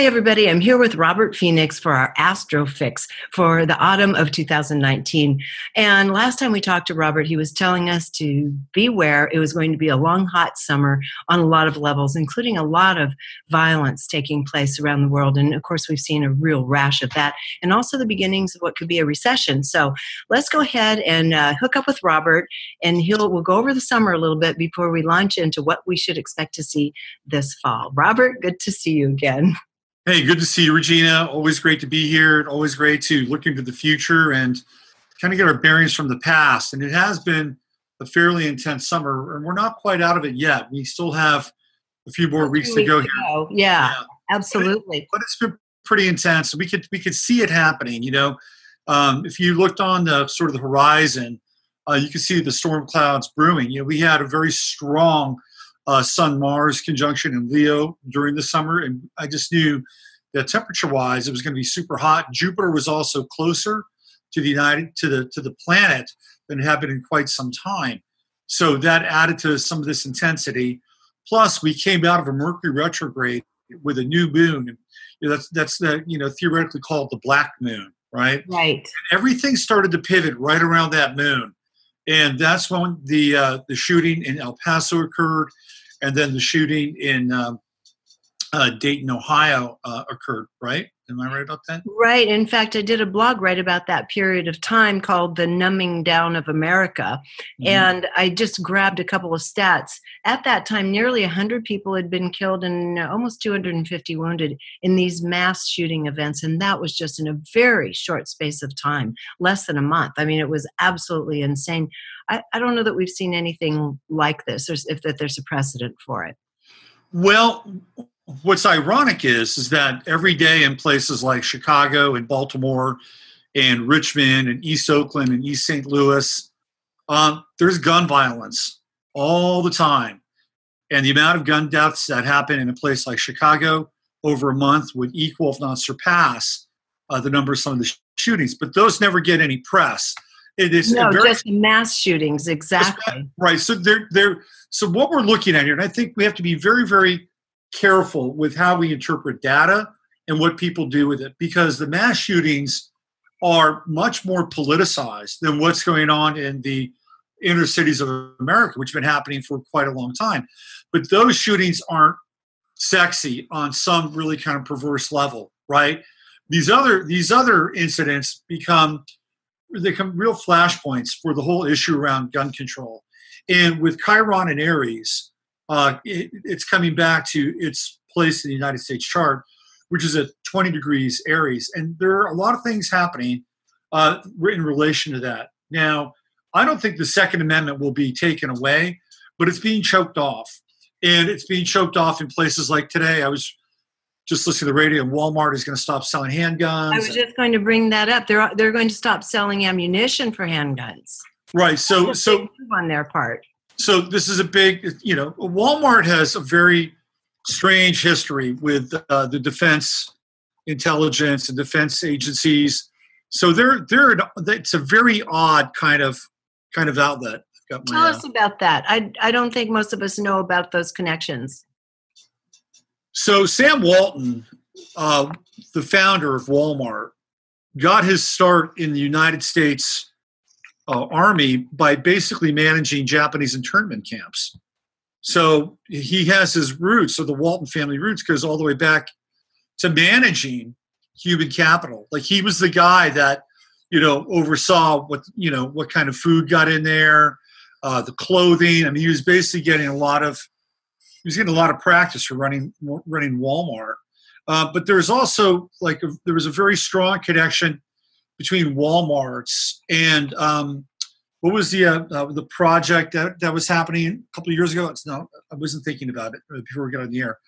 Hi, everybody. I'm here with Robert Phoenix for our Astro Fix for the autumn of 2019. And last time we talked to Robert, he was telling us to beware. It was going to be a long, hot summer on a lot of levels, including a lot of violence taking place around the world. And of course, we've seen a real rash of that, and also the beginnings of what could be a recession. So let's go ahead and uh, hook up with Robert, and he'll we'll go over the summer a little bit before we launch into what we should expect to see this fall. Robert, good to see you again. Hey, good to see you, Regina. Always great to be here. Always great to look into the future and kind of get our bearings from the past. And it has been a fairly intense summer, and we're not quite out of it yet. We still have a few more weeks, to go here. Go. Yeah, yeah, absolutely. But, it, has been pretty intense. We could we could see it happening. You know, um, if you looked on the sort of the horizon, uh, you could see the storm clouds brewing. You know, we had a very strong uh, Sun Mars conjunction in Leo during the summer, and I just knew that temperature wise it was going to be super hot. Jupiter was also closer to the United to the to the planet than it had been in quite some time, so that added to some of this intensity. Plus, we came out of a Mercury retrograde with a new moon. You know, that's that's the you know theoretically called the black moon, right? Right. And everything started to pivot right around that moon, and that's when the uh, the shooting in El Paso occurred and then the shooting in um, uh, Dayton, Ohio, uh, occurred. Right? Am I right about that? Right. In fact, I did a blog right about that period of time called "The Numbing Down of America," mm-hmm. and I just grabbed a couple of stats. At that time, nearly 100 people had been killed and almost 250 wounded in these mass shooting events, and that was just in a very short space of time, less than a month. I mean, it was absolutely insane. I, I don't know that we've seen anything like this, or if that there's a precedent for it. Well, what's ironic is is that every day in places like Chicago and Baltimore and Richmond and East Oakland and East St. Louis, um, there's gun violence all the time, and the amount of gun deaths that happen in a place like Chicago over a month would equal, if not surpass, uh, the number of some of the shootings. But those never get any press. It is no, very, just mass shootings, exactly. Right. So they're they're so what we're looking at here, and I think we have to be very very careful with how we interpret data and what people do with it because the mass shootings are much more politicized than what's going on in the inner cities of America, which have been happening for quite a long time. But those shootings aren't sexy on some really kind of perverse level, right? These other these other incidents become they become real flashpoints for the whole issue around gun control. And with Chiron and Aries, uh, it, it's coming back to its place in the United States chart, which is at 20 degrees Aries. And there are a lot of things happening uh, in relation to that. Now, I don't think the Second Amendment will be taken away, but it's being choked off. And it's being choked off in places like today. I was just listening to the radio, and Walmart is going to stop selling handguns. I was just going to bring that up. They're they're going to stop selling ammunition for handguns. Right. So so on their part so this is a big, you know, Walmart has a very strange history with uh, the defense intelligence and defense agencies. So they're they're it's a very odd kind of kind of outlet. Tell my, us uh, about that. I I don't think most of us know about those connections. So Sam Walton, uh, the founder of Walmart, got his start in the United States uh, army by basically managing Japanese internment camps. So he has his roots, so the Walton family roots goes all the way back to managing human capital. Like he was the guy that you know oversaw what you know what kind of food got in there, uh, the clothing. I mean, he was basically getting a lot of he was getting a lot of practice for running running Walmart. Uh, but there's also like a, there was a very strong connection between WalMarts and um, what was the uh, uh, the project that, that was happening a couple of years ago? It's not. I wasn't thinking about it before we got on the air,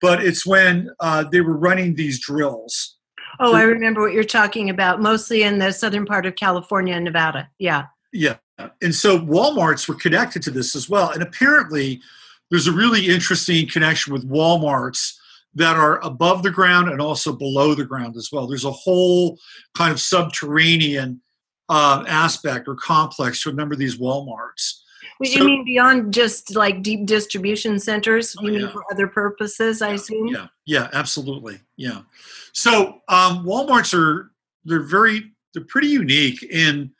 but it's when uh, they were running these drills. Oh, I remember what you're talking about. Mostly in the southern part of California and Nevada. Yeah. Yeah, and so WalMarts were connected to this as well, and apparently there's a really interesting connection with WalMarts that are above the ground and also below the ground as well. There's a whole kind of subterranean uh, aspect or complex to a number of these Walmarts. so, you mean beyond just like deep distribution centers? You oh, mean for other purposes? I assume. Yeah, yeah, absolutely. Yeah. So um, WalMarts are they're very they're pretty unique in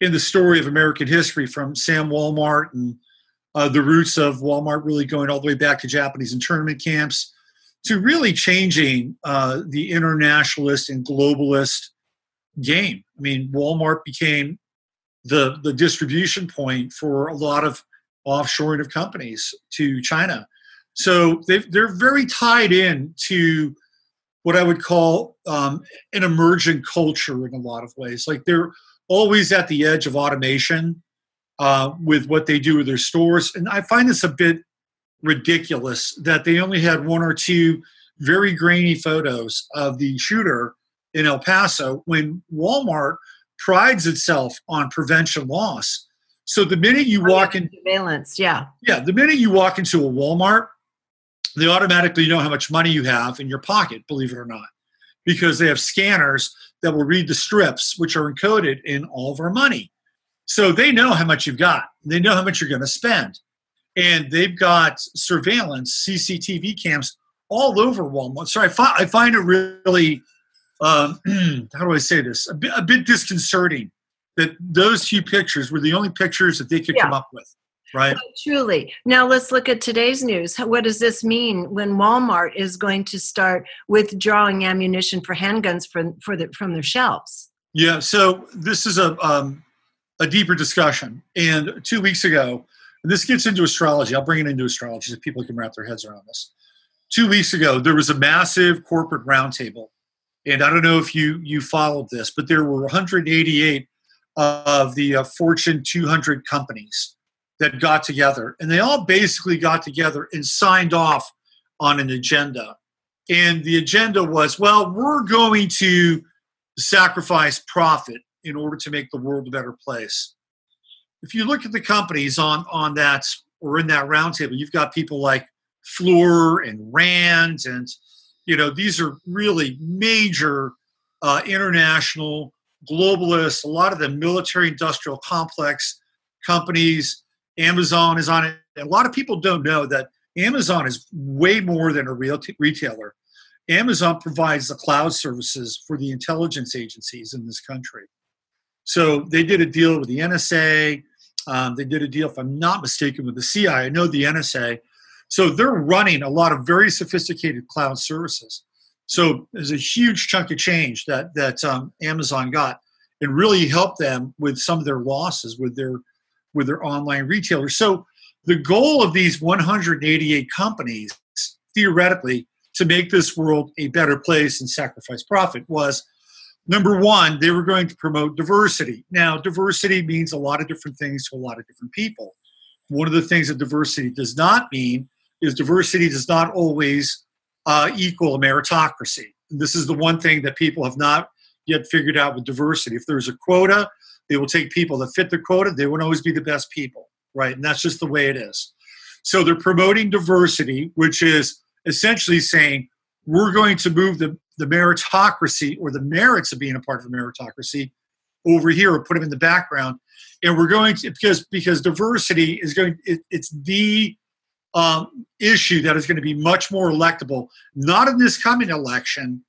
in the story of American history from Sam Walmart and uh, the roots of Walmart really going all the way back to Japanese internment camps to really changing uh, the internationalist and globalist game. I mean, Walmart became the the distribution point for a lot of offshoring of companies to China. So they they're very tied in to what I would call um, an emergent culture in a lot of ways. Like they're always at the edge of automation uh, with what they do with their stores. And I find this a bit ridiculous that they only had one or two very grainy photos of the shooter in El Paso when Walmart prides itself on prevention loss. So the minute you oh, walk yeah, in surveillance, yeah. Yeah, the minute you walk into a Walmart, they automatically know how much money you have in your pocket, believe it or not. Because they have scanners that will read the strips, which are encoded in all of our money. So they know how much you've got. They know how much you're going to spend. And they've got surveillance, CCTV cams all over Walmart. So I, fi- I find it really, um, how do I say this? A bit, a bit, disconcerting that those few pictures were the only pictures that they could yeah. come up with. Right. Truly. Now let's look at today's news. What does this mean when Walmart is going to start withdrawing ammunition for handguns from for the, from their shelves? Yeah. So this is a um, a deeper discussion. And two weeks ago, and this gets into astrology. I'll bring it into astrology so people can wrap their heads around this. Two weeks ago, there was a massive corporate roundtable, and I don't know if you you followed this, but there were 188 of the uh, Fortune 200 companies that got together, and they all basically got together and signed off on an agenda. And the agenda was, well, we're going to sacrifice profit in order to make the world a better place. If you look at the companies on on that or in that roundtable, you've got people like Fluor and Rand, and you know these are really major uh, international globalists. A lot of the military-industrial complex companies Amazon is on it. A lot of people don't know that Amazon is way more than a real t- retailer. Amazon provides the cloud services for the intelligence agencies in this country. So they did a deal with the NSA. Um, they did a deal, if I'm not mistaken, with the CIA. I know the NSA. So they're running a lot of very sophisticated cloud services. So there's a huge chunk of change that that um, Amazon got, and really helped them with some of their losses with their with their online retailers. So the goal of these 188 companies, theoretically, to make this world a better place and sacrifice profit was number one, they were going to promote diversity. Now, diversity means a lot of different things to a lot of different people. One of the things that diversity does not mean is diversity does not always uh, equal a meritocracy. This is the one thing that people have not yet figured out with diversity. If there's a quota, they will take people that fit the quota. They won't always be the best people, right? And that's just the way it is. So they're promoting diversity, which is essentially saying we're going to move the, the meritocracy or the merits of being a part of a meritocracy over here or put them in the background. And we're going to because because diversity is going it, it's the um, issue that is going to be much more electable, not in this coming election,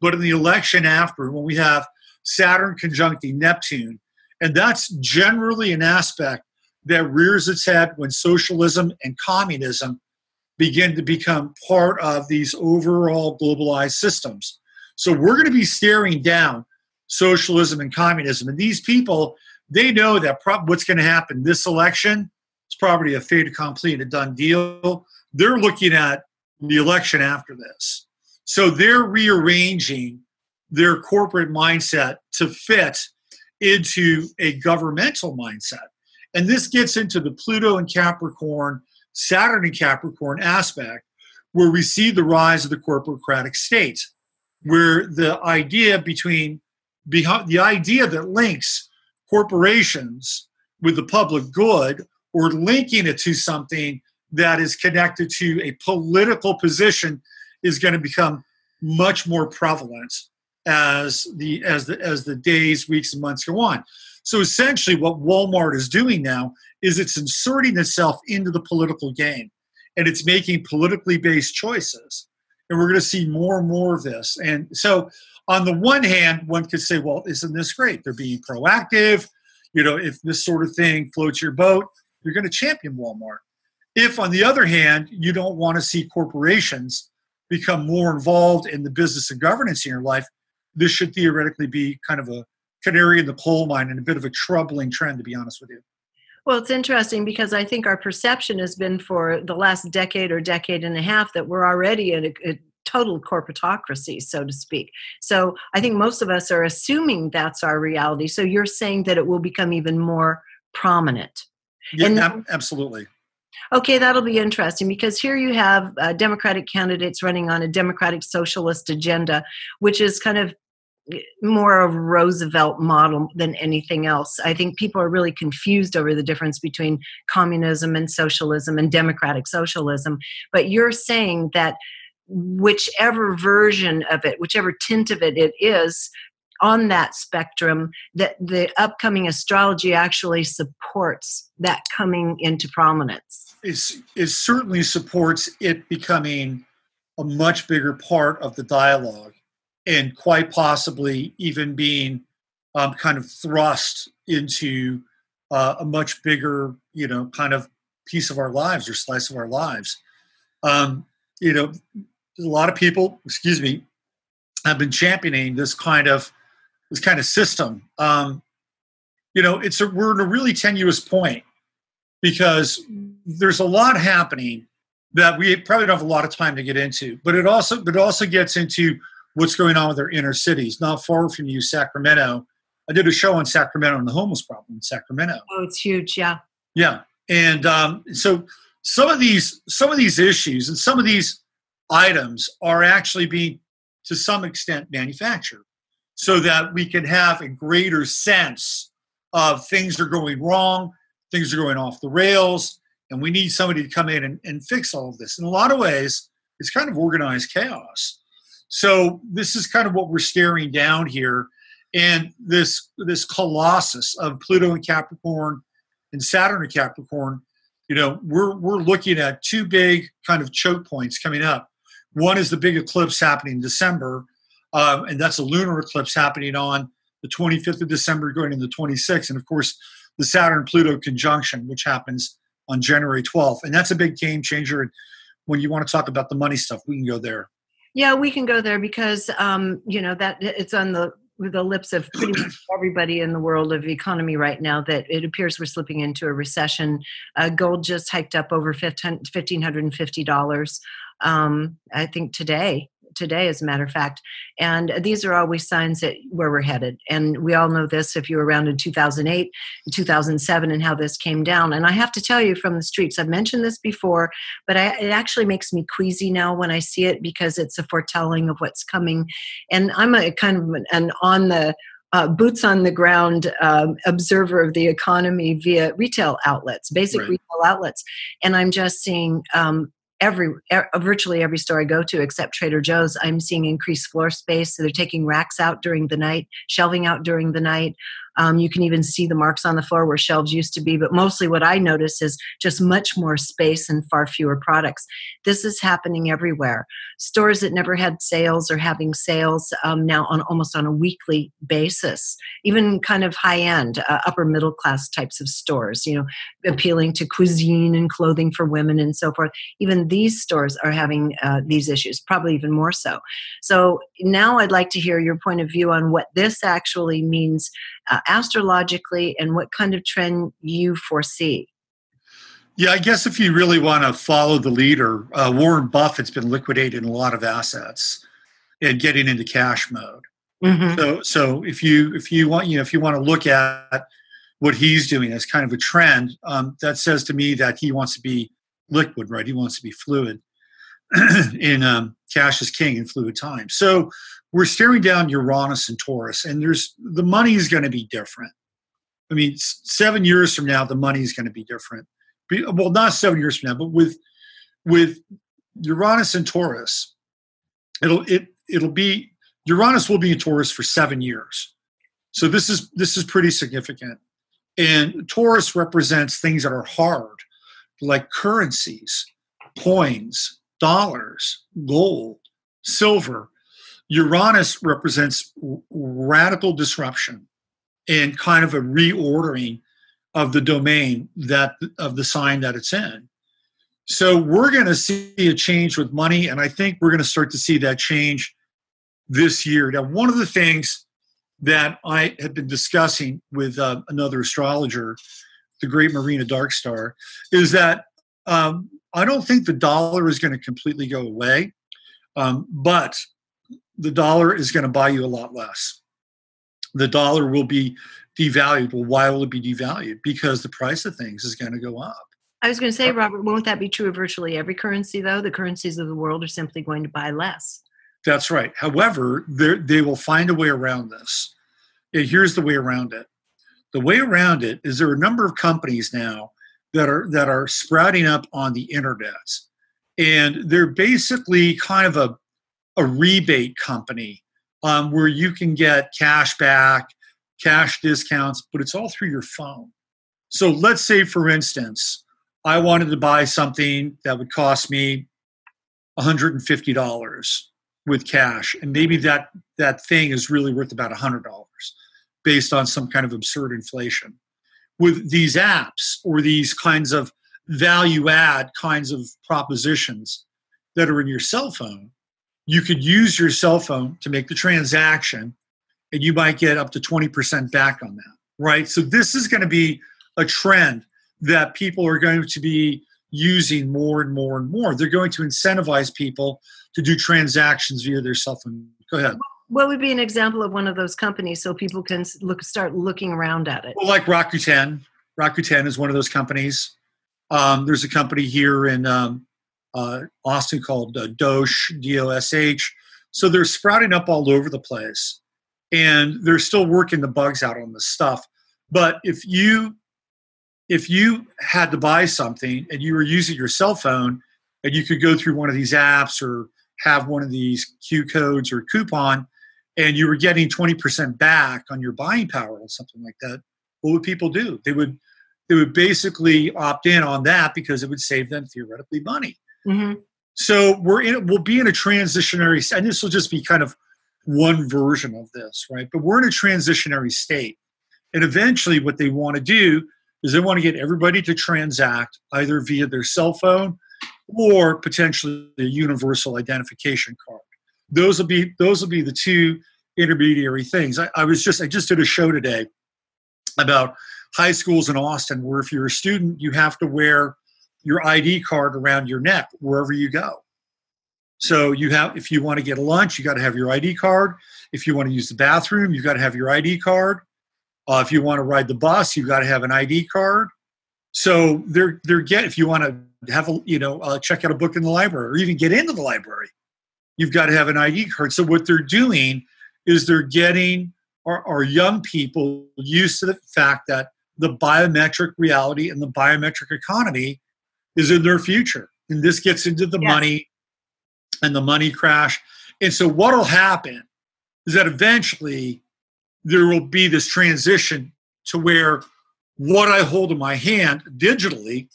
but in the election after when we have Saturn conjuncting Neptune and that's generally an aspect that rears its head when socialism and communism begin to become part of these overall globalized systems. So we're going to be staring down socialism and communism. And these people, they know that what's going to happen this election is probably a fait accompli and a done deal. They're looking at the election after this. So they're rearranging their corporate mindset to fit into a governmental mindset. And this gets into the Pluto and Capricorn, Saturn and Capricorn aspect, where we see the rise of the corporocratic state, where the idea between the idea that links corporations with the public good or linking it to something that is connected to a political position is going to become much more prevalent as the as the as the days, weeks, and months go on. So essentially, what Walmart is doing now is it's inserting itself into the political game and it's making politically based choices. And we're going to see more and more of this. And so, on the one hand, one could say, well, isn't this great? They're being proactive. You know, if this sort of thing floats your boat, you're going to champion Walmart. If, on the other hand, you don't want to see corporations become more involved in the business and governance in your life, this should theoretically be kind of a canary in the coal mine and a bit of a troubling trend, to be honest with you. Well, it's interesting because I think our perception has been for the last decade or decade and a half that we're already in a, a total corporatocracy, so to speak. So I think most of us are assuming that's our reality. So you're saying that it will become even more prominent. Yeah, and, absolutely. Okay, that'll be interesting because here you have uh, Democratic candidates running on a Democratic socialist agenda, which is kind of more of Roosevelt model than anything else. I think people are really confused over the difference between communism and socialism and democratic socialism. But you're saying that whichever version of it, whichever tint of it it is, on that spectrum that the upcoming astrology actually supports that coming into prominence it certainly supports it becoming a much bigger part of the dialogue and quite possibly even being um, kind of thrust into uh, a much bigger you know kind of piece of our lives or slice of our lives um, you know a lot of people excuse me have been championing this kind of this kind of system. Um, you know, it's a, we're in a really tenuous point because there's a lot happening that we probably don't have a lot of time to get into. But it also, but it also gets into what's going on with our inner cities. Not far from you, Sacramento. I did a show on Sacramento and the homeless problem in Sacramento. Oh, it's huge, yeah. Yeah, and um, so some of these some of these issues and some of these items are actually being, to some extent, manufactured so that we can have a greater sense of things are going wrong, things are going off the rails, and we need somebody to come in and, and fix all of this. In a lot of ways, it's kind of organized chaos. So this is kind of what we're staring down here. And this this colossus of Pluto and Capricorn and Saturn and Capricorn, you know, we're we're looking at two big kind of choke points coming up. One is the big eclipse happening in December, uh, and that's a lunar eclipse happening on the 25th of December, going into the 26th, and of course the Saturn Pluto conjunction, which happens on January 12th, and that's a big game changer. When you want to talk about the money stuff, we can go there. Yeah, we can go there because um, you know that it's on the the lips of pretty much everybody in the world of economy right now that it appears we're slipping into a recession. Uh, gold just hiked up over $1,550, um, I think, today today, as a matter of fact. And these are always signs that where we're headed. And we all know this if you were around in 2008, 2007, and how this came down. And I have to tell you from the streets, I've mentioned this before, but I, it actually makes me queasy now when I see it because it's a foretelling of what's coming. And I'm a kind of an on the uh, boots on the ground um, observer of the economy via retail outlets, basic right. retail outlets, and I'm just seeing um, every virtually every store I go to except Trader Joe's, I'm seeing increased floor space. So they're taking racks out during the night, shelving out during the night. Um, you can even see the marks on the floor where shelves used to be. But mostly what I notice is just much more space and far fewer products. This is happening everywhere. Stores that never had sales are having sales um, now on almost on a weekly basis. Even kind of high end, uh, upper middle class types of stores, you know, appealing to cuisine and clothing for women and so forth. Even these stores are having uh, these issues, probably even more so. So now I'd like to hear your point of view on what this actually means uh, astrologically and what kind of trend you foresee. Yeah, I guess if you really want to follow the leader, uh, Warren Buffett's been liquidating a lot of assets and getting into cash mode. Mm-hmm. So, so if you if you want you know if you want to look at what he's doing as kind of a trend, um, that says to me that he wants to be liquid, right? He wants to be fluid. in um, cash is king in fluid time. So we're staring down Uranus and Taurus, and there's the money is going to be different. I mean, seven years from now, the money is going to be different. Well, not seven years from now, but with with Uranus and Taurus, it'll it it'll be Uranus will be in Taurus for seven years. So this is this is pretty significant. And Taurus represents things that are hard, like currencies, coins, dollars, gold, silver. Uranus represents radical disruption and kind of a reordering of the domain that of the sign that it's in. So we're going to see a change with money, and I think we're going to start to see that change this year. Now, one of the things that I had been discussing with uh, another astrologer, the great Marina Darkstar, is that um, I don't think the dollar is going to completely go away, um, but the dollar is going to buy you a lot less. The dollar will be devalued. Well, why will it be devalued? Because the price of things is going to go up. I was going to say, uh, Robert, won't that be true of virtually every currency, though? The currencies of the world are simply going to buy less. That's right. However, they will find a way around this. And here's the way around it. The way around it is there are a number of companies now that are that are sprouting up on the internet, and they're basically kind of a a rebate company um, where you can get cash back, cash discounts, but it's all through your phone. So let's say, for instance, I wanted to buy something that would cost me $150 with cash, and maybe that that thing is really worth about $100 based on some kind of absurd inflation. With these apps or these kinds of value add kinds of propositions that are in your cell phone, you could use your cell phone to make the transaction and you might get up to 20% back on that, right? So this is going to be a trend that people are going to be using more and more and more. They're going to incentivize people to do transactions via their cell phone. Go ahead. What would be an example of one of those companies so people can look start looking around at it? Well, like Rakuten. Rakuten is one of those companies. Um, there's a company here in um, uh, Austin called uh, Dosh, D O S H. So they're sprouting up all over the place, and they're still working the bugs out on this stuff. But if you if you had to buy something and you were using your cell phone and you could go through one of these apps or have one of these Q codes or coupon and you were getting 20% back on your buying power or something like that, what would people do? They would they would basically opt in on that because it would save them theoretically money. Mm-hmm. So we're in we'll be in a transitionary and this will just be kind of one version of this, right? But we're in a transitionary state. And eventually what they want to do is they want to get everybody to transact either via their cell phone or potentially a universal identification card. Those will be those will be the two intermediary things. I, I was just I just did a show today about high schools in Austin where if you're a student, you have to wear your ID card around your neck wherever you go. So you have if you want to get a lunch, you got to have your ID card. If you want to use the bathroom, you got to have your ID card. Uh, if you want to ride the bus, you've got to have an ID card. So they're they're get if you want to have a you know uh, check out a book in the library or even get into the library, you've got to have an ID card. So what they're doing is they're getting our, our young people used to the fact that the biometric reality and the biometric economy is in their future, and this gets into the yes. money and the money crash. And so what will happen is that eventually there will be this transition to where what I hold in my hand digitally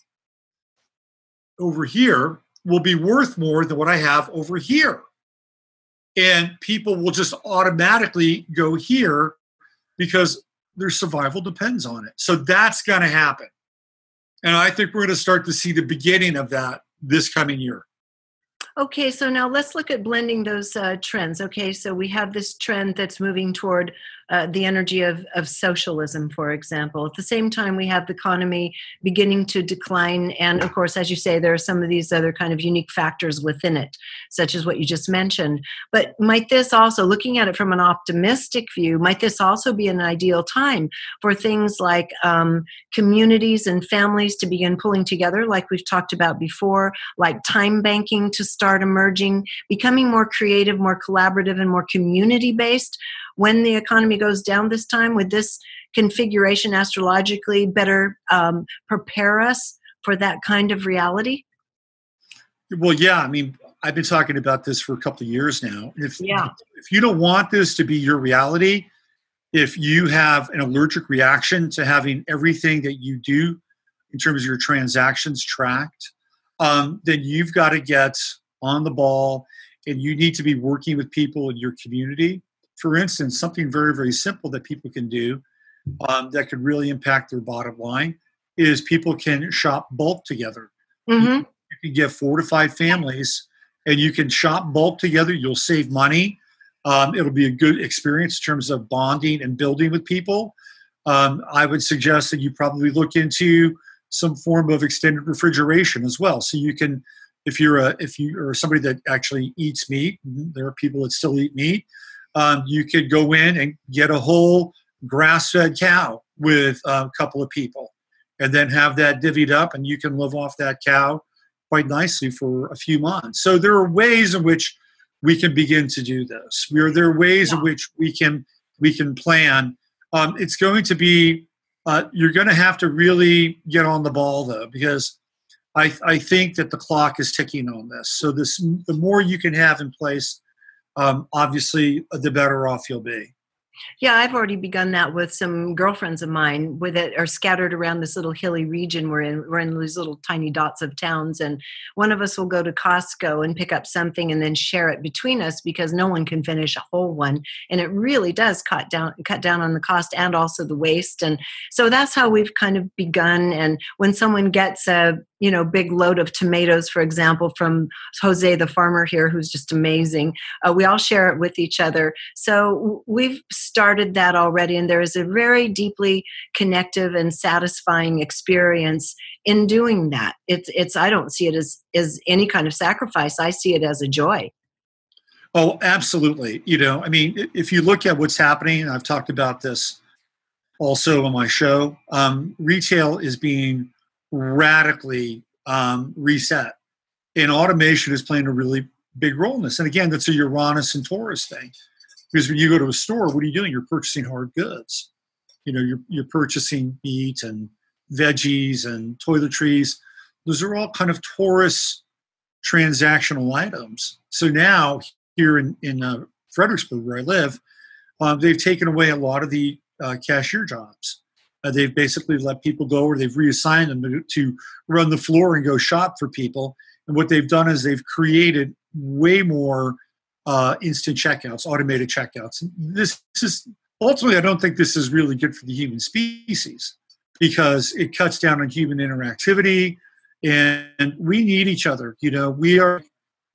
over here will be worth more than what I have over here. And people will just automatically go here because their survival depends on it. So that's going to happen. And I think we're going to start to see the beginning of that this coming year. Okay, so now let's look at blending those uh, trends. Okay, so we have this trend that's moving toward uh, the energy of, of socialism, for example. At the same time, we have the economy beginning to decline. And of course, as you say, there are some of these other kind of unique factors within it, such as what you just mentioned. But might this also, looking at it from an optimistic view, might this also be an ideal time for things like um, communities and families to begin pulling together, like we've talked about before, like time banking to start emerging, becoming more creative, more collaborative, and more community based? When the economy goes down this time? Would this configuration astrologically better um, prepare us for that kind of reality? Well, yeah. I mean, I've been talking about this for a couple of years now. If yeah. if you don't want this to be your reality, if you have an allergic reaction to having everything that you do in terms of your transactions tracked, um, then you've got to get on the ball and you need to be working with people in your community. For instance, something very, very simple that people can do um, that could really impact their bottom line is people can shop bulk together. Mm-hmm. You, you can get four to five families and you can shop bulk together. You'll save money. Um, it'll be a good experience in terms of bonding and building with people. Um, I would suggest that you probably look into some form of extended refrigeration as well, so you can, if you're a if you are somebody that actually eats meat, there are people that still eat meat. Um, you could go in and get a whole grass-fed cow with a couple of people, and then have that divvied up, and you can live off that cow quite nicely for a few months. So there are ways in which we can begin to do this. We are, there are ways yeah. in which we can we can plan. Um, it's going to be uh, you're going to have to really get on the ball though, because I, I think that the clock is ticking on this. So this the more you can have in place, um, obviously, the better off you'll be. Yeah, I've already begun that with some girlfriends of mine with it are scattered around this little hilly region we're in. We're in these little tiny dots of towns, and one of us will go to Costco and pick up something and then share it between us because no one can finish a whole one, and it really does cut down cut down on the cost and also the waste. And so that's how we've kind of begun. And when someone gets a you know big load of tomatoes for example from jose the farmer here who's just amazing uh, we all share it with each other so we've started that already and there is a very deeply connective and satisfying experience in doing that it's it's i don't see it as as any kind of sacrifice i see it as a joy oh absolutely you know i mean if you look at what's happening i've talked about this also on my show um, retail is being radically um, reset. And automation is playing a really big role in this. And again, that's a Uranus and Taurus thing. Because when you go to a store, what are you doing? You're purchasing hard goods. You know, you're, you're purchasing meat and veggies and toiletries. Those are all kind of Taurus transactional items. So now, here in, in uh, Fredericksburg, where I live, uh, they've taken away a lot of the uh, cashier jobs. Uh, they've basically let people go or they've reassigned them to, to run the floor and go shop for people. And what they've done is they've created way more uh, instant checkouts, automated checkouts. This, is ultimately, I don't think this is really good for the human species because it cuts down on human interactivity and we need each other. You know, we are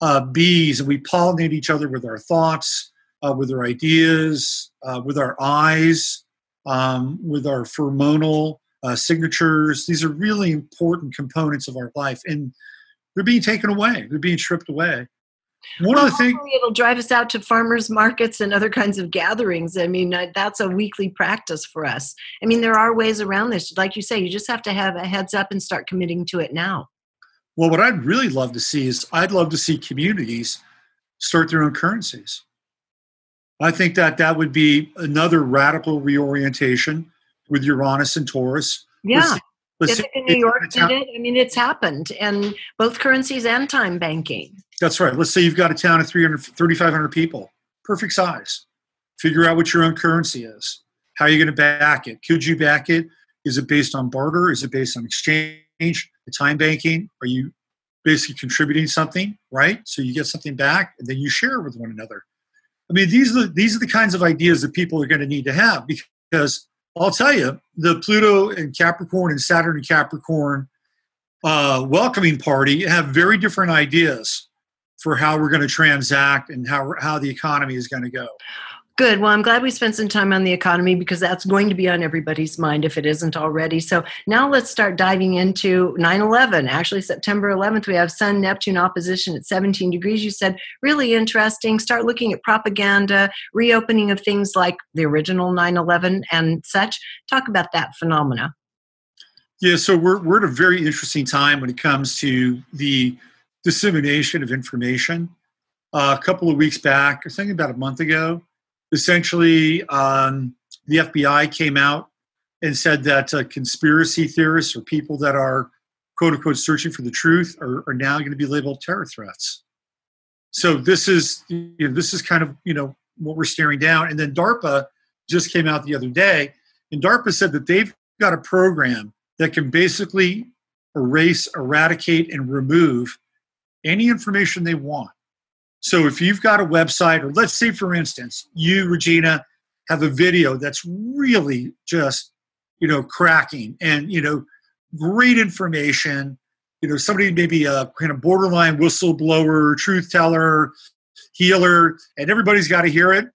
uh, bees and we pollinate each other with our thoughts, uh, with our ideas, uh, with our eyes um, with our pheromonal uh, signatures. These are really important components of our life, and they're being taken away. They're being stripped away. One well, of the things it'll drive us out to farmers markets and other kinds of gatherings. I mean, that's a weekly practice for us. I mean, there are ways around this. Like you say, you just have to have a heads up and start committing to it now. Well, what I'd really love to see is I'd love to see communities start their own currencies. I think that that would be another radical reorientation with Uranus and Taurus. Yeah. Let's, let's in New York did it. I mean, it's happened, and both currencies and time banking. That's right. Let's say you've got a town of 300, 3,500 people, perfect size. Figure out what your own currency is. How are you going to back it? Could you back it? Is it based on barter? Is it based on exchange? The time banking? Are you basically contributing something, right? So you get something back, and then you share with one another. I mean, these are the, these are the kinds of ideas that people are going to need to have because I'll tell you, the Pluto and Capricorn and Saturn and Capricorn uh, welcoming party have very different ideas for how we're going to transact and how how the economy is going to go. Good. Well, I'm glad we spent some time on the economy because that's going to be on everybody's mind if it isn't already. So now let's start diving into 9 11. Actually, September 11th, we have Sun Neptune opposition at 17 degrees. You said really interesting. Start looking at propaganda, reopening of things like the original 9 11 and such. Talk about that phenomena. Yeah, so we're, we're at a very interesting time when it comes to the dissemination of information. Uh, a couple of weeks back, I think about a month ago, essentially um, the FBI came out and said that uh, conspiracy theorists or people that are quote unquote searching for the truth are, are now going to be labeled terror threats. So this is you know, this is kind of you know what we're staring down, and then DARPA just came out the other day, and DARPA said that they've got a program that can basically erase, eradicate, and remove any information they want. So if you've got a website, or let's say, for instance, you, Regina, have a video that's really just, you know, cracking and, you know, great information. You know, somebody maybe a kind of borderline whistleblower, truth teller, healer, and everybody's got to hear it.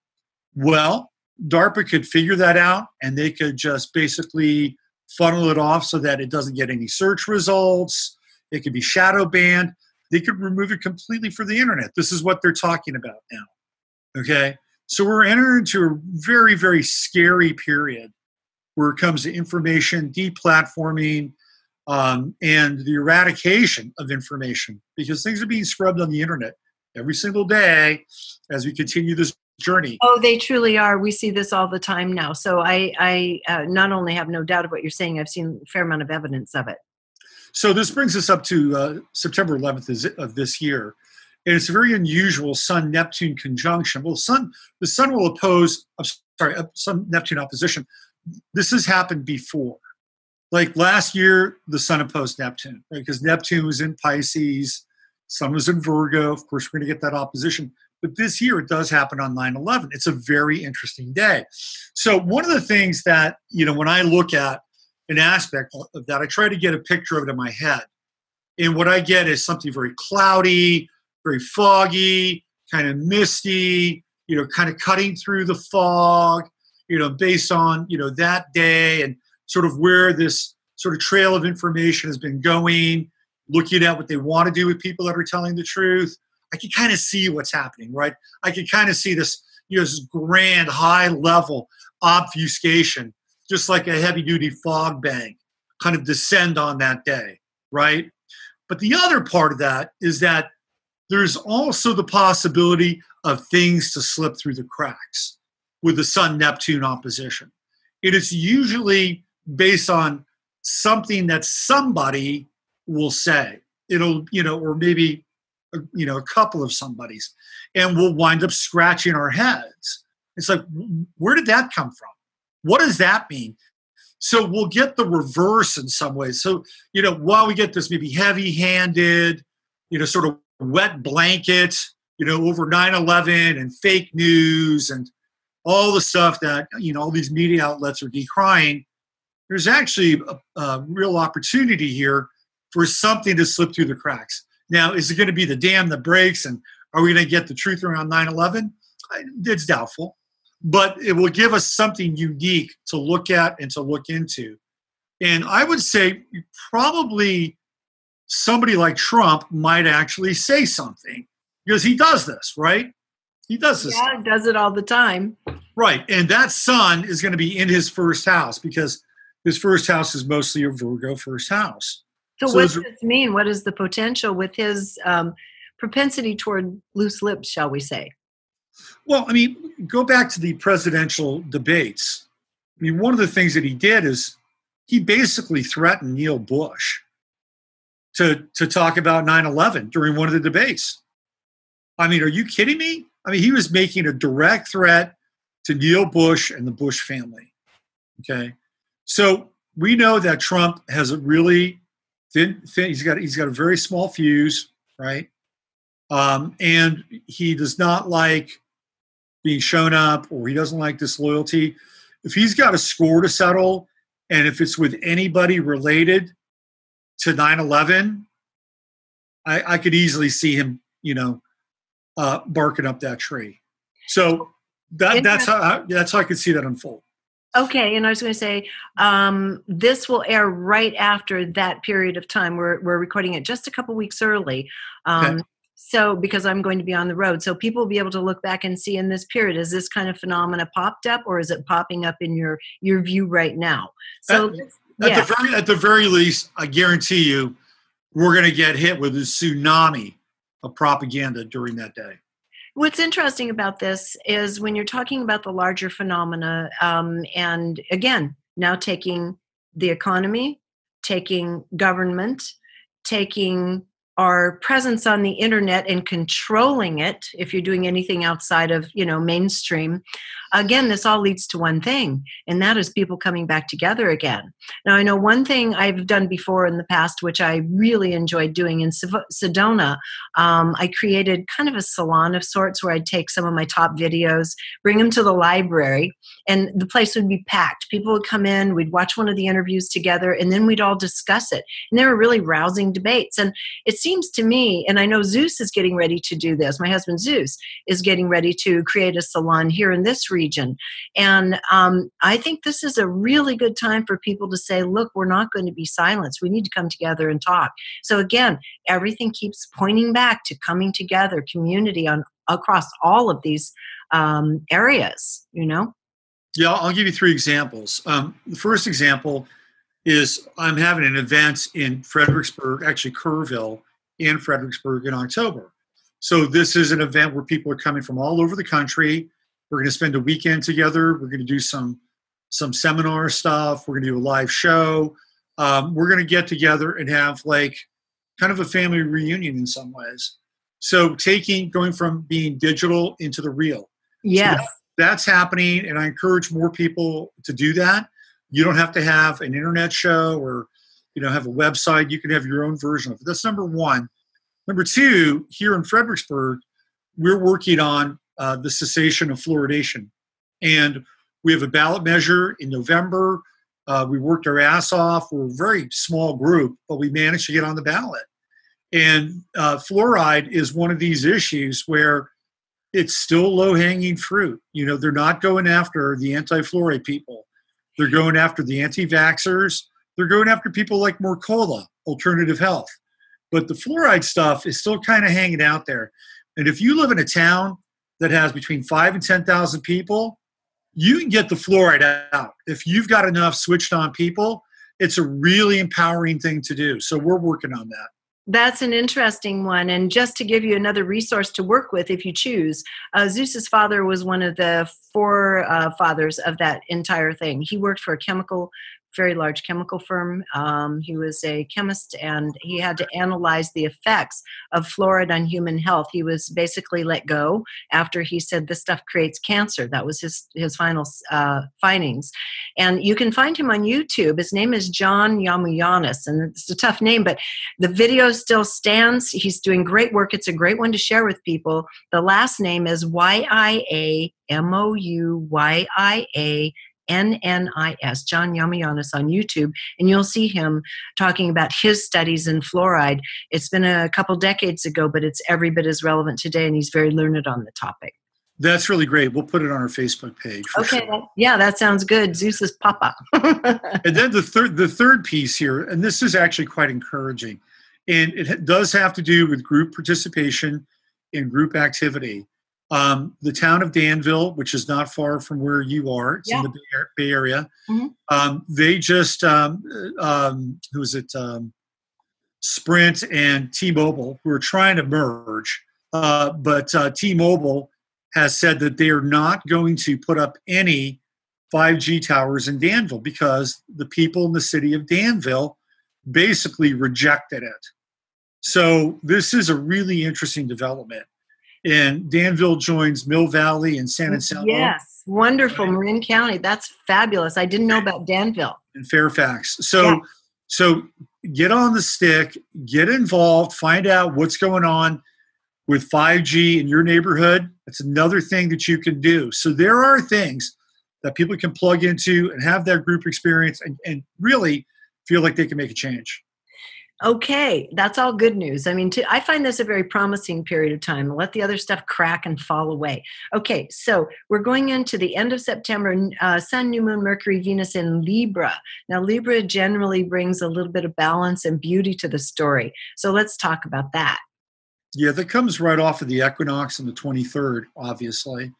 Well, DARPA could figure that out and they could just basically funnel it off so that it doesn't get any search results. It could be shadow banned. They could remove it completely for the internet. This is what they're talking about now. Okay. So we're entering into a very, very scary period where it comes to information deplatforming um, and the eradication of information because things are being scrubbed on the internet every single day as we continue this journey. Oh, they truly are. We see this all the time now. So I, I uh, not only have no doubt of what you're saying, I've seen a fair amount of evidence of it. So this brings us up to uh, September 11th of this year, and it's a very unusual Sun Neptune conjunction. Well, Sun the Sun will oppose. I'm sorry, Sun Neptune opposition. This has happened before. Like last year, the Sun opposed Neptune right? because Neptune was in Pisces, Sun was in Virgo. Of course, we're going to get that opposition. But this year, it does happen on 9 11. It's a very interesting day. So, one of the things that, you know, when I look at an aspect of that, I try to get a picture of it in my head. And what I get is something very cloudy, very foggy, kind of misty, you know, kind of cutting through the fog, you know, based on, you know, that day and sort of where this sort of trail of information has been going, looking at what they want to do with people that are telling the truth, I can kind of see what's happening, right? I can kind of see this, you know, this grand, high level obfuscation, just like a heavy duty fog bank, kind of descend on that day, right? But the other part of that is that there's also the possibility of things to slip through the cracks with the Sun Neptune opposition. It is usually based on something that somebody will say. It'll, you know, or maybe you know a couple of somebody's and we'll wind up scratching our heads it's like where did that come from what does that mean? So we'll get the reverse in some ways. So you know while we get this maybe heavy handed you know sort of wet blanket you know over 9-11 and fake news and all the stuff that you know all these media outlets are decrying there's actually a, a real opportunity here for something to slip through the cracks. Now, is it going to be the dam that breaks and are we going to get the truth around 9 11? It's doubtful, but it will give us something unique to look at and to look into. And I would say probably somebody like Trump might actually say something because he does this, right? He does this. Yeah, does it all the time. Right. And that sun is going to be in his first house because his first house is mostly a Virgo first house. So, so what does this mean? What is the potential with his um, propensity toward loose lips, shall we say? Well, I mean, go back to the presidential debates. I mean, one of the things that he did is he basically threatened Neil Bush to, to talk about 9 11 during one of the debates. I mean, are you kidding me? I mean, he was making a direct threat to Neil Bush and the Bush family. Okay. So we know that Trump has a really thin, thin. He's got he's got a very small fuse, right? Um, and he does not like being shown up, or he doesn't like disloyalty. If he's got a score to settle, and if it's with anybody related to 9/11, I, I could easily see him, you know, uh, barking up that tree. So that that's how that's how I could see that unfold. Okay, and I was going to say um, this will air right after that period of time. We're we're recording it just a couple weeks early. Um, okay. So because I'm going to be on the road, so people will be able to look back and see in this period is this kind of phenomena popped up, or is it popping up in your your view right now? So at, yeah. at the very at the very least, I guarantee you, we're going to get hit with a tsunami of propaganda during that day. What's interesting about this is when you're talking about the larger phenomena, um, and again, now taking the economy, taking government, taking our presence on the internet and controlling it if you're doing anything outside of you know mainstream again this all leads to one thing and that is people coming back together again. Now i know one thing i've done before in the past which i really enjoyed doing in sedona um, i created kind of a salon of sorts where i'd take some of my top videos bring them to the library and the place would be packed. People would come in we'd watch one of the interviews together and then we'd all discuss it. And there were really rousing debates. And it seems to me and i know zeus is getting ready to do this my husband zeus is getting ready to create a salon here in this region region. And um, I think this is a really good time for people to say, look, we're not going to be silenced. We need to come together and talk. So again, everything keeps pointing back to coming together, community on across all of these um, areas, you know? Yeah, I'll give you three examples. Um, the first example is I'm having an event in Fredericksburg, actually Kerrville, in Fredericksburg in October. So this is an event where people are coming from all over the country. We're going to spend a weekend together. We're going to do some some seminar stuff. We're going to do a live show. Um, we're going to get together and have like kind of a family reunion in some ways. So taking going from being digital into the real. Yes. So that, that's happening, and I encourage more people to do that. You don't have to have an internet show or you know have a website. You can have your own version of it. That's number one. Number two, here in Fredericksburg, we're working on uh, the cessation of fluoridation. And we have a ballot measure in November. Uh, we worked our ass off. We're a very small group, but we managed to get on the ballot. And uh, fluoride is one of these issues where it's still low hanging fruit. You know, they're not going after the anti fluoride people, they're going after the anti vaxxers, they're going after people like Mercola, alternative health. But the fluoride stuff is still kind of hanging out there. And if you live in a town that has between five and 10,000 people, you can get the fluoride out. If you've got enough switched on people, it's a really empowering thing to do. So we're working on that. That's an interesting one. And just to give you another resource to work with if you choose, uh, Zeus's father was one of the four uh, fathers of that entire thing. He worked for a chemical very large chemical firm. Um, he was a chemist and he had to analyze the effects of fluoride on human health. He was basically let go after he said this stuff creates cancer. That was his, his final uh, findings. And you can find him on YouTube. His name is John Yiamouyiannis, and it's a tough name, but the video still stands. He's doing great work. It's a great one to share with people. The last name is Y I A M O U Y I A NNIS, John Yiamouyiannis on YouTube, and you'll see him talking about his studies in fluoride. It's been a couple decades ago, but it's every bit as relevant today, and he's very learned on the topic. That's really great. We'll put it on our Facebook page. okay. Sure. Yeah, that sounds good. Zeus's papa. and then the third, the third piece here, and this is actually quite encouraging, and it does have to do with group participation in group activity. Um, the town of Danville, which is not far from where you are, it's yeah. in the Bay, Area. Mm-hmm. Um, they just, um, um, who is it? Um, Sprint and T-Mobile, who are trying to merge, uh, but uh, T-Mobile has said that they are not going to put up any 5G towers in Danville because the people in the city of Danville basically rejected it. So this is a really interesting development and Danville joins Mill Valley and San Anselmo. Yes, wonderful, right. Marin County. That's fabulous. I didn't know about Danville and Fairfax. So, yeah. so get on the stick, get involved, find out what's going on with 5G in your neighborhood. That's another thing that you can do. So there are things that people can plug into and have that group experience and, and really feel like they can make a change okay that's all good news. I mean to, i find this a very promising period of time. Let the other stuff crack and fall away. Okay so we're going into the end of september uh, sun new moon mercury venus in libra. Now libra generally brings a little bit of balance and beauty to the story. So let's talk about that. Yeah that comes right off of the equinox on the 23rd obviously.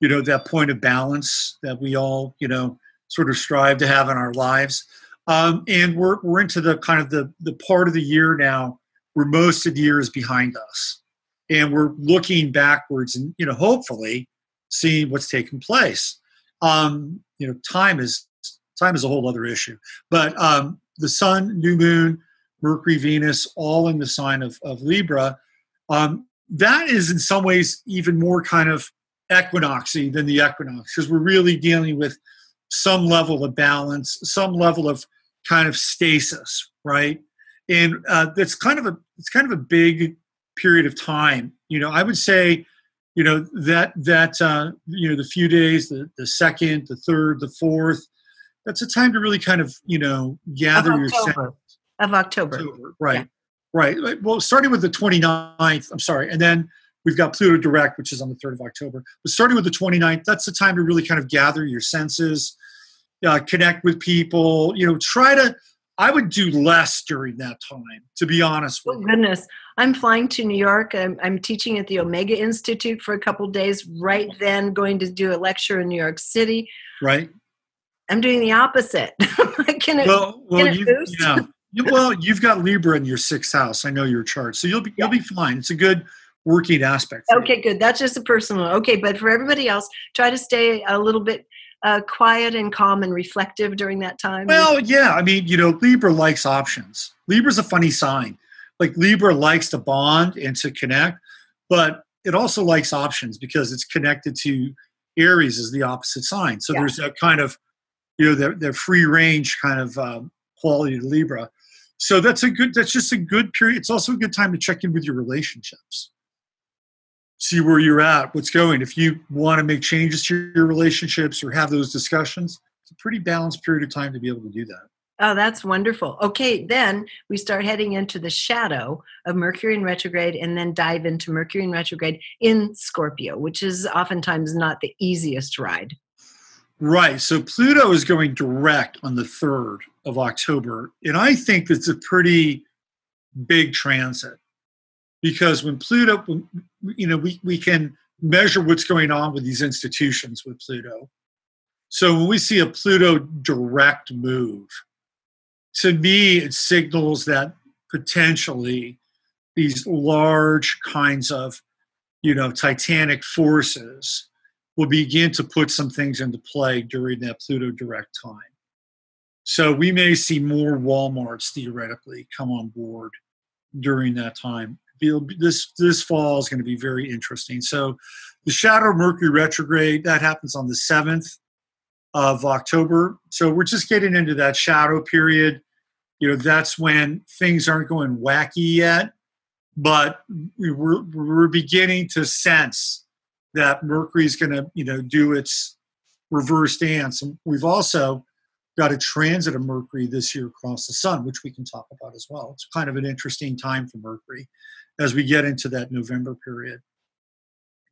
You know that point of balance that we all you know sort of strive to have in our lives um, and we're, we're into the kind of the, the part of the year now where most of the year is behind us. And we're looking backwards and, you know, hopefully seeing what's taken place. Um, you know, time is time is a whole other issue. But um, the sun, new moon, Mercury, Venus, all in the sign of, of Libra. Um, that is in some ways even more kind of equinoxy than the equinox because we're really dealing with some level of balance, some level of kind of stasis, right? And uh, that's kind of a it's kind of a big period of time. You know, I would say, you know, that that uh, you know the few days, the the second, the third, the fourth, that's a time to really kind of you know gather of your October. of October. October. Right, yeah. right. Well, starting with the 29th, I'm sorry, and then we've got Pluto direct, which is on the 3rd of October. But starting with the 29th, that's the time to really kind of gather your senses, uh, connect with people. You know, try to. I would do less during that time, to be honest with oh, you. Goodness, I'm flying to New York. I'm, I'm teaching at the Omega Institute for a couple days. Right then, going to do a lecture in New York City. Right. I'm doing the opposite. can it, well, well, can it you, boost? yeah. well, you've got Libra in your sixth house. I know your chart, so you'll be you'll be fine. It's a good working aspect. Okay, good. That's just a personal. Okay, but for everybody else, try to stay a little bit uh, quiet and calm and reflective during that time. Well, yeah. I mean, you know, Libra likes options. Libra's a funny sign. Like Libra likes to bond and to connect, but it also likes options because it's connected to Aries as the opposite sign. So yeah. there's that kind of you know, their, their free range kind of um, quality to Libra. So that's a good, that's just a good period. It's also a good time to check in with your relationships. See where you're at, what's going. If you want to make changes to your relationships or have those discussions, it's a pretty balanced period of time to be able to do that. Oh, that's wonderful. Okay, then we start heading into the shadow of Mercury in retrograde and then dive into Mercury in retrograde in Scorpio, which is oftentimes not the easiest ride. Right. So Pluto is going direct on the 3rd of October. And I think that's a pretty big transit because when Pluto, you know, we, we can measure what's going on with these institutions with Pluto. So when we see a Pluto direct move, to me, it signals that potentially these large kinds of, you know, titanic forces will begin to put some things into play during that Pluto direct time. So we may see more Walmarts theoretically come on board during that time. This this fall is going to be very interesting. So the shadow Mercury retrograde that happens on the seventh of October. So we're just getting into that shadow period. You know that's when things aren't going wacky yet, but we're we're beginning to sense that Mercury's going to, you know, do its reverse dance. And we've also got a transit of Mercury this year across the sun, which we can talk about as well. It's kind of an interesting time for Mercury as we get into that November period.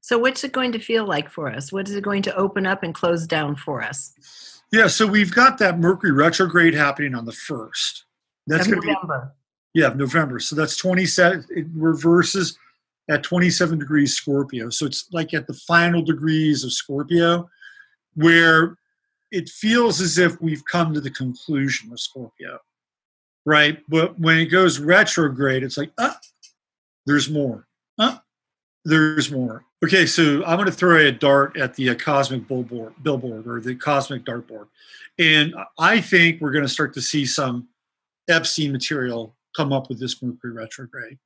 So, what's it going to feel like for us? What is it going to open up and close down for us? Yeah, so we've got that Mercury retrograde happening on the first. That's going to November. Be, yeah, November. So that's 27. It reverses at 27 degrees Scorpio. So it's like at the final degrees of Scorpio, where it feels as if we've come to the conclusion of Scorpio, right? But when it goes retrograde, it's like, ah, there's more. Ah, there's more. Okay, so I'm going to throw a dart at the uh, cosmic billboard, billboard or the cosmic dartboard, and I think we're going to start to see some Epstein material come up with this Mercury retrograde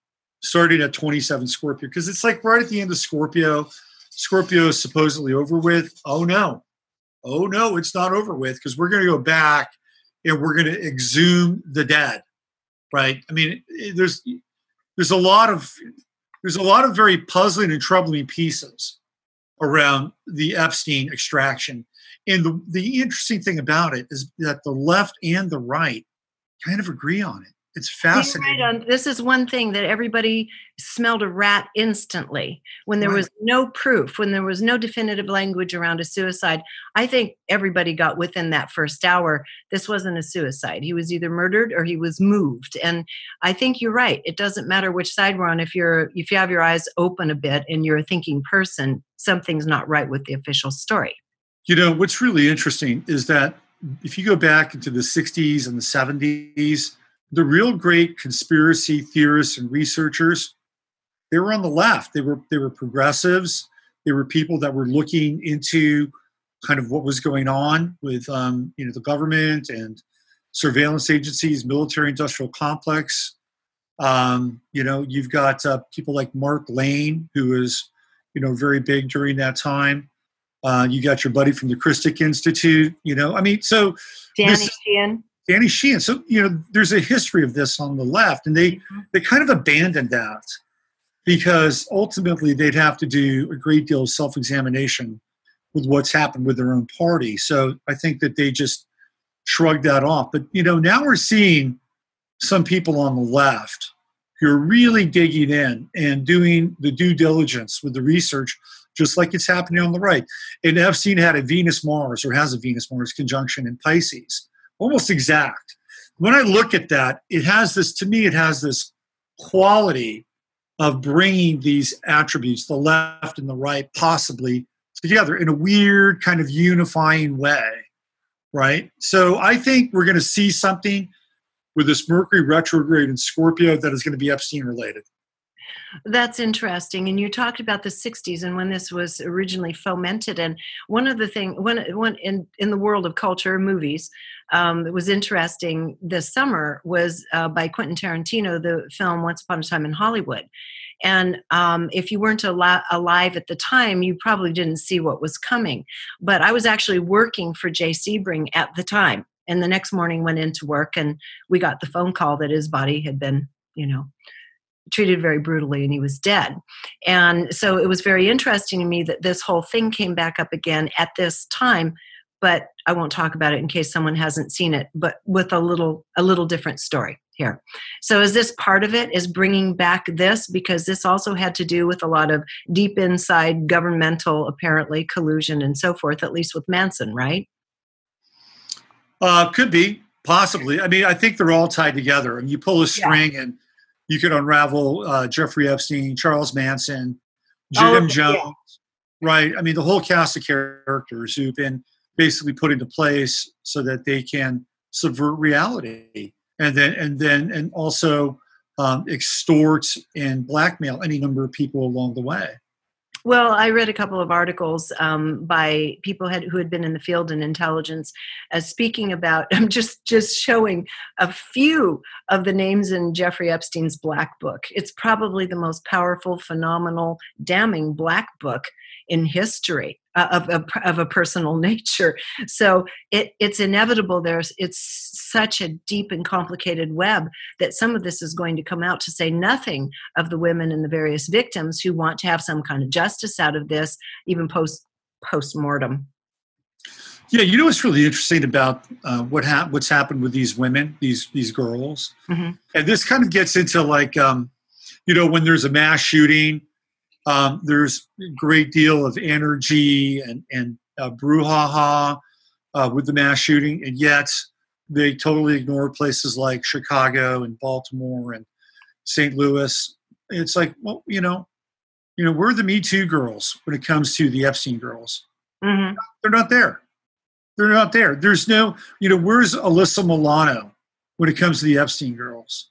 starting at 27 Scorpio because it's like right at the end of Scorpio. Scorpio is supposedly over with. Oh no, oh no, it's not over with because we're going to go back and we're going to exhume the dead. Right? I mean, there's there's a lot of there's a lot of very puzzling and troubling pieces around the Epstein extraction. And the, the interesting thing about it is that the left and the right kind of agree on it it's fascinating. Right this is one thing that everybody smelled a rat instantly when there right. was no proof, when there was no definitive language around a suicide. I think everybody got within that first hour. This wasn't a suicide. He was either murdered or he was moved. And I think you're right. It doesn't matter which side we're on. If you're if you have your eyes open a bit and you're a thinking person, something's not right with the official story. You know what's really interesting is that if you go back into the 60s and the 70s the real great conspiracy theorists and researchers they were on the left they were they were progressives they were people that were looking into kind of what was going on with um, you know the government and surveillance agencies, military industrial complex. Um, you know, you've got uh, people like Mark Lane, who is, you know, very big during that time. Uh, you got your buddy from the Christic Institute. You know, I mean, so Danny this. Danny Sheehan. So you know, there's a history of this on the left, and they mm-hmm. they kind of abandoned that because ultimately they'd have to do a great deal of self-examination with what's happened with their own party. So I think that they just shrugged that off. But you know, now we're seeing some people on the left who are really digging in and doing the due diligence with the research, just like it's happening on the right. And Epstein had a Venus Mars or has a Venus Mars conjunction in Pisces, almost exact. When I look at that, it has this, to me, it has this quality of bringing these attributes, the left and the right, possibly together in a weird kind of unifying way right? So I think we're going to see something with this Mercury retrograde in Scorpio that is going to be Epstein related. That's interesting. And you talked about the 60s and when this was originally fomented. And one of the things, one, one in, in the world of culture, movies, um, that was interesting this summer was uh, by Quentin Tarantino, the film Once Upon a Time in Hollywood. And um, if you weren't al- alive at the time, you probably didn't see what was coming. But I was actually working for Jay Sebring at the time. And the next morning went into work and we got the phone call that his body had been, you know, treated very brutally and he was dead. And so it was very interesting to me that this whole thing came back up again at this time but I won't talk about it in case someone hasn't seen it, but with a little a little different story here. So is this part of it is bringing back this because this also had to do with a lot of deep inside governmental apparently collusion and so forth at least with Manson, right? Uh could be, possibly. I mean, I think they're all tied together and you pull a string yeah. and you could unravel uh, Jeffrey Epstein, Charles Manson, Jim oh, Jones, yeah. right? I mean, the whole cast of characters who've been basically put into place so that they can subvert reality and then and then and also um, extort and blackmail any number of people along the way well, I read a couple of articles um, by people had, who had been in the field in intelligence, as uh, speaking about. I'm just just showing a few of the names in Jeffrey Epstein's Black Book. It's probably the most powerful, phenomenal, damning Black Book in history uh, of, of, of, a personal nature. So it, it's inevitable. There's it's such a deep and complicated web that some of this is going to come out. To say nothing of the women and the various victims who want to have some kind of justice out of this, even post post mortem. Yeah, you know what's really interesting about uh, what ha- what's happened with these women, these these girls, mm-hmm. and this kind of gets into like, um, you know, when there's a mass shooting, um, there's a great deal of energy and, and uh, brouhaha uh, with the mass shooting, and yet they totally ignore places like Chicago and Baltimore and St. Louis. It's like, well, you know, you know, we're the Me Too girls when it comes to the Epstein girls. Mm-hmm. They're not there. They're not there. There's no, you know, where's Alyssa Milano when it comes to the Epstein girls?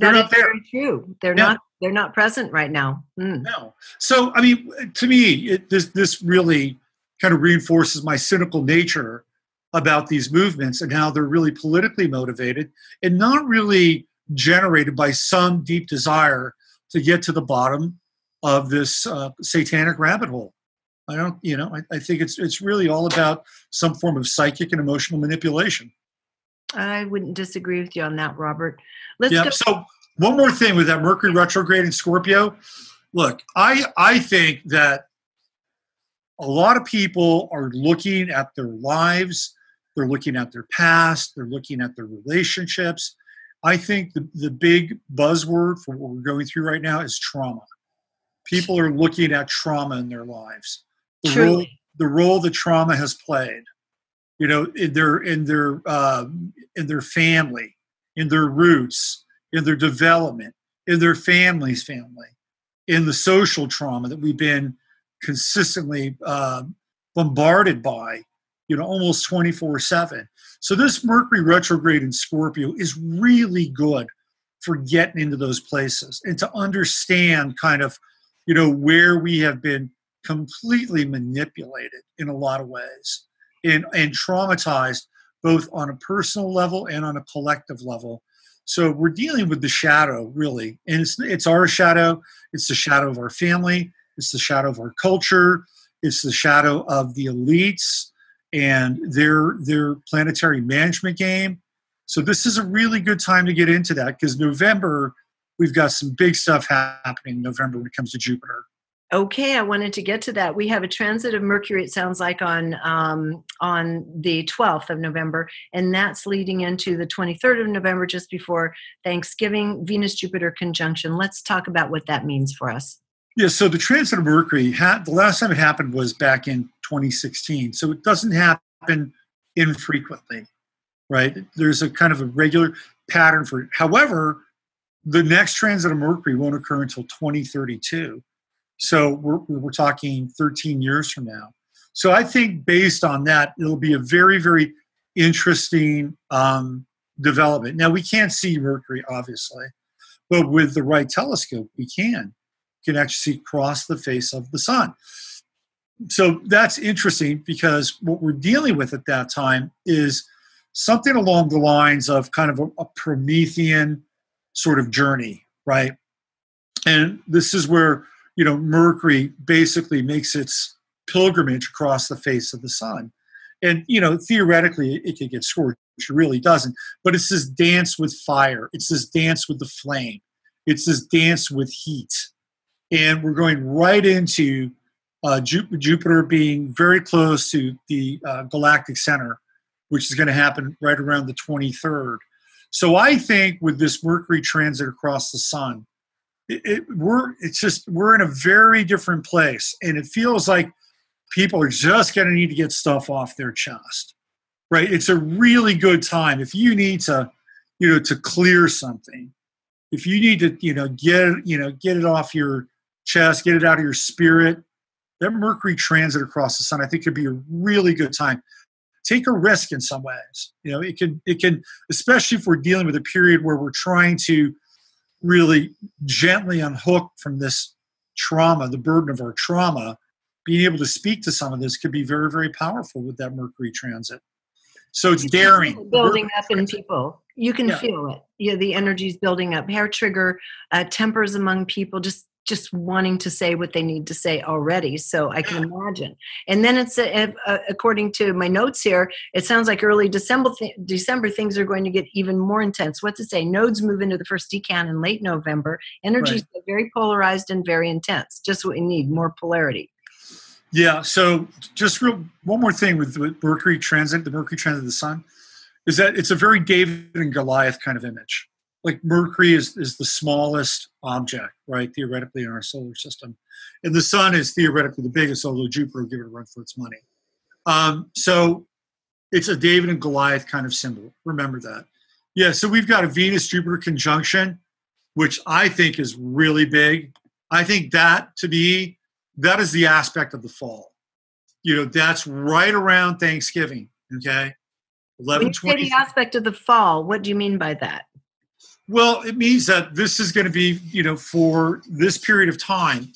They're not there. very true. They're yeah. not they're not present right now. Mm. No. So I mean, to me, it, this this really kind of reinforces my cynical nature about these movements and how they're really politically motivated and not really generated by some deep desire to get to the bottom of this uh, satanic rabbit hole. I don't, you know, I, I, think it's it's really all about some form of psychic and emotional manipulation. I wouldn't disagree with you on that, Robert. Let's yeah, go. So one more thing with that Mercury retrograde in Scorpio. Look, I I think that a lot of people are looking at their lives, they're looking at their past, they're looking at their relationships. I think the, the big buzzword for what we're going through right now is trauma. People are looking at trauma in their lives. The Truly. role the role that trauma has played. You know, in their in their uh, in their family, in their roots, in their development, in their family's family, in the social trauma that we've been consistently uh, bombarded by, you know, almost 24 7. So this Mercury retrograde in Scorpio is really good for getting into those places and to understand kind of, you know, where we have been completely manipulated in a lot of ways and, and traumatized both on a personal level and on a collective level. So we're dealing with the shadow, really. And it's, it's our shadow, it's the shadow of our family, it's the shadow of our culture, it's the shadow of the elites and their their planetary management game. So this is a really good time to get into that because November we've got some big stuff happening in November when it comes to Jupiter. Okay, I wanted to get to that. We have a transit of Mercury. It sounds like on um, on the 12th of November, and that's leading into the 23rd of November, just before Thanksgiving. Venus Jupiter conjunction. Let's talk about what that means for us. Yeah. So the transit of Mercury, the last time it happened was back in 2016. So it doesn't happen infrequently, right? There's a kind of a regular pattern for it. However, the next transit of Mercury won't occur until 2032 so we're, we're talking 13 years from now. So I think based on that, it'll be a very, very interesting um, development. Now, we can't see Mercury, obviously, but with the right telescope, we can. Can actually see across the face of the sun. So that's interesting because what we're dealing with at that time is something along the lines of kind of a, a Promethean sort of journey, right? And this is where you know, Mercury basically makes its pilgrimage across the face of the sun. And, you know, theoretically, it could get scorched. It really doesn't. But it's this dance with fire, it's this dance with the flame, it's this dance with heat. And we're going right into uh, Jupiter being very close to the uh, galactic center, which is going to happen right around the 23rd. So I think with this Mercury transit across the sun, it, it, we're it's just we're in a very different place and it feels like people are just going to need to get stuff off their chest right? It's a really good time if you need to you know to clear something. If you need to you know get you know get it off your chest get it out of your spirit that mercury transit across the sun i think could be a really good time. Take a risk in some ways you know it can it can especially if we're dealing with a period where we're trying to really gently unhook from this trauma, the burden of our trauma, being able to speak to some of this could be very, very powerful with that Mercury transit. So it's daring. Building up in people. You can yeah. feel it. Yeah, the energy's building up. Hair trigger, uh, tempers among people, just just wanting to say what they need to say already. So I can imagine. And then it's uh, uh, according to my notes here, it sounds like early December th- December things are going to get even more intense. What to say? Nodes move into the first decan in late November. Energy is right. very polarized and very intense. Just what we need, more polarity. Yeah. So just real one more thing with, with Mercury transit, the Mercury transit of the Sun, is that it's a very David and Goliath kind of image like Mercury is, is the smallest object, right, theoretically in our solar system. And the sun is theoretically the biggest, although Jupiter will give it a run for its money. Um, so it's a David and Goliath kind of symbol. Remember that. Yeah, so we've got a Venus Jupiter conjunction, which I think is really big. I think that to be that is the aspect of the fall. You know, that's right around Thanksgiving. Okay. 11 when you say the aspect of the fall, what do you mean by that? Well, it means that this is going to be, you know, for this period of time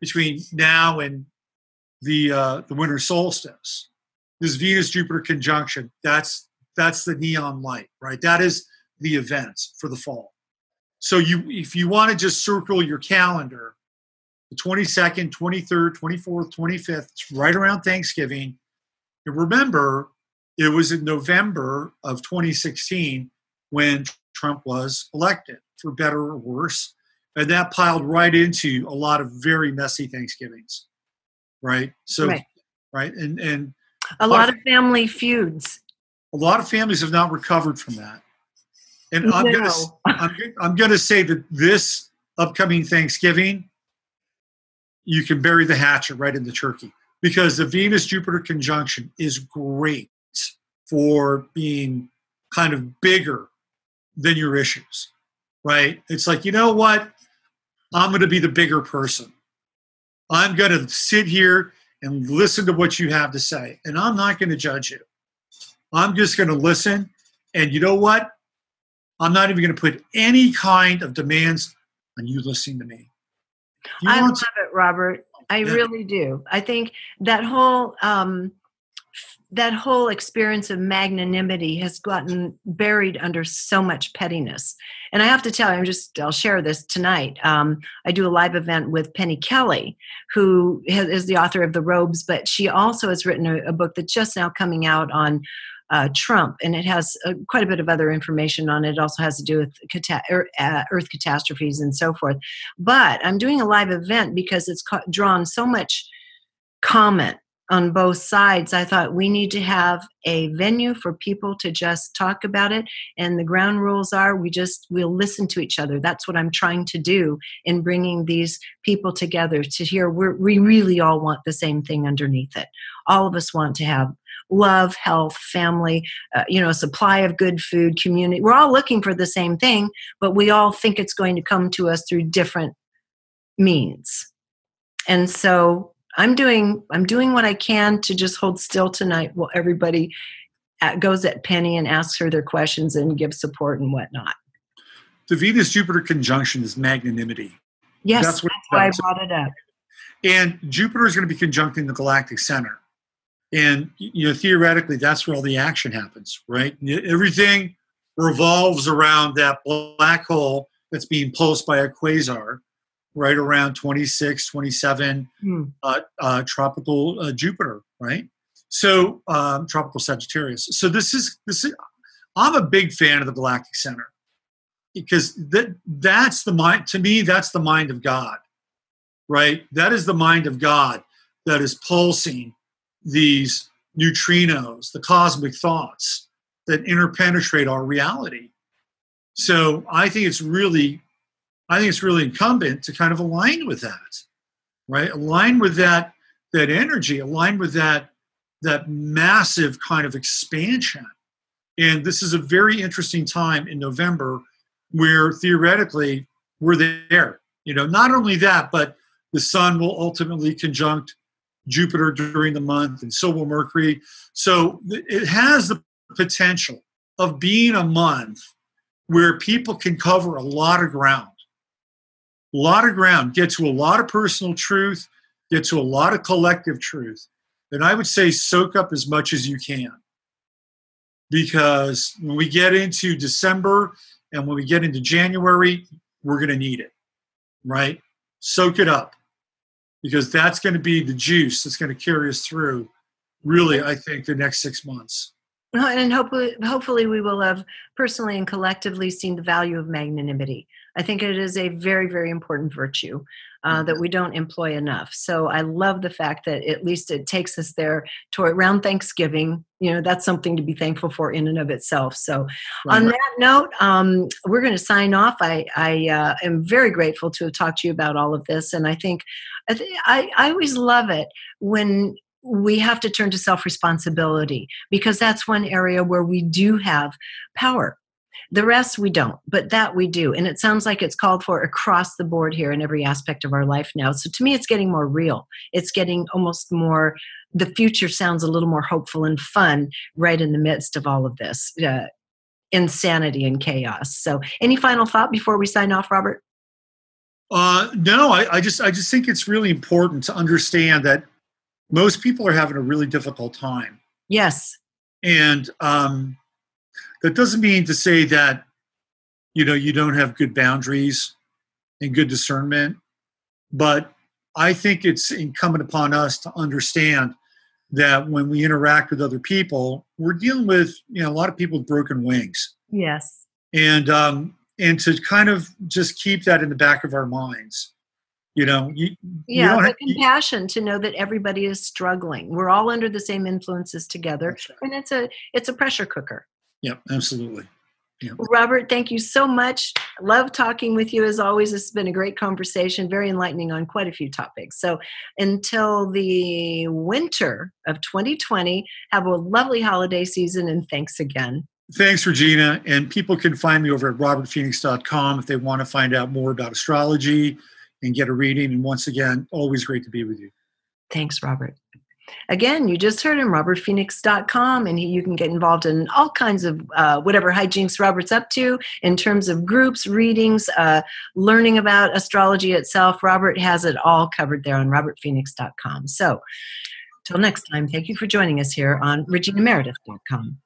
between now and the uh, the winter solstice. This Venus Jupiter conjunction. That's that's the neon light, right? That is the event for the fall. So you, if you want to just circle your calendar, the 22nd, 23rd, 24th, 25th, right around Thanksgiving. And remember, it was in November of 2016 when Trump was elected, for better or worse. And that piled right into a lot of very messy Thanksgivings, right? So, right, right? and and a lot of family feuds. A lot of families have not recovered from that. And no. I'm gonna I'm, I'm gonna say that this upcoming Thanksgiving, you can bury the hatchet right in the turkey because the Venus Jupiter conjunction is great for being kind of bigger than your issues, right? It's like, you know what? I'm going to be the bigger person. I'm going to sit here and listen to what you have to say, and I'm not going to judge you. I'm just going to listen. And you know what? I'm not even going to put any kind of demands on you listening to me. I love to- it, Robert. I yeah. really do. I think that whole um, that whole experience of magnanimity has gotten buried under so much pettiness. And I have to tell you, I'm just, I'll share this tonight. Um, I do a live event with Penny Kelly, who is the author of The Robes, but she also has written a, a book that's just now coming out on uh, Trump, and it has uh, quite a bit of other information on it. It also has to do with cata- er, uh, Earth catastrophes and so forth. But I'm doing a live event because it's ca- drawn so much comment on both sides. I thought we need to have a venue for people to just talk about it. And the ground rules are we just we'll listen to each other. That's what I'm trying to do in bringing these people together to hear we we really all want the same thing underneath it. All of us want to have love, health, family, uh, you know, supply of good food, community. We're all looking for the same thing, but we all think it's going to come to us through different means. And so I'm doing I'm doing what I can to just hold still tonight while everybody uh, goes at Penny and asks her their questions and gives support and whatnot. The Venus Jupiter conjunction is magnanimity. Yes, that's, that's why I brought it up. And Jupiter is going to be conjuncting the galactic center. And you know, theoretically, that's where all the action happens, right? Everything revolves around that black hole that's being pulsed by a quasar right around 26, 27, hmm. uh, uh, tropical uh, Jupiter, right? So um, tropical Sagittarius. So this is this is. I'm a big fan of the Galactic Center because that that's the mind. To me, that's the mind of God, right? That is the mind of God that is pulsing these neutrinos, the cosmic thoughts that interpenetrate our reality. So I think it's really I think it's really incumbent to kind of align with that, right? Align with that that energy, align with that that massive kind of expansion. And this is a very interesting time in November where theoretically we're there. You know, not only that, but the sun will ultimately conjunct Jupiter during the month, and so will Mercury. So it has the potential of being a month where people can cover a lot of ground a lot of ground, get to a lot of personal truth, get to a lot of collective truth. And I would say soak up as much as you can. Because when we get into December and when we get into January, we're going to need it, right? Soak it up because that's going to be the juice that's going to carry us through, really, I think, the next six months. And hopefully, hopefully, we will have personally and collectively seen the value of magnanimity. I think it is a very, very important virtue uh, that mm-hmm. we don't employ enough. So I love the fact that at least it takes us there to around Thanksgiving. You know, that's something to be thankful for in and of itself. So, on that note, um, we're going to sign off. I, I uh, am very grateful to have talked to you about all of this, and I think I, th- I, I always love it when we have to turn to self responsibility because that's one area where we do have power the rest we don't, but that we do. And it sounds like it's called for across the board here in every aspect of our life now. So to me, it's getting more real. It's getting almost more, the future sounds a little more hopeful and fun right in the midst of all of this uh, insanity and chaos. So, any final thought before we sign off, Robert? Uh, no, I, I just I just think it's really important to understand that most people are having a really difficult time. Yes. And um, that doesn't mean to say that you know you don't have good boundaries and good discernment, but I think it's incumbent upon us to understand that when we interact with other people, we're dealing with you know a lot of people with broken wings. Yes. And um, and to kind of just keep that in the back of our minds you know you, yeah you the have, compassion to know that everybody is struggling we're all under the same influences together right. and it's a it's a pressure cooker Yep, absolutely. Yep. Well, Robert, thank you so much. Love talking with you as always. This has been a great conversation, very enlightening on quite a few topics. So until the winter of 2020, have a lovely holiday season and thanks again. Thanks, Regina. And people can find me over at robertphoenix.com if they want to find out more about astrology and get a reading. And once again, always great to be with you. Thanks, Robert. Again, you just heard him, robertphoenix.com, and he, you can get involved in all kinds of uh, whatever hijinks Robert's up to in terms of groups, readings, uh, learning about astrology itself. Robert has it all covered there on robertphoenix.com. So, Till next time, thank you for joining us here on ReginaMeredith.com.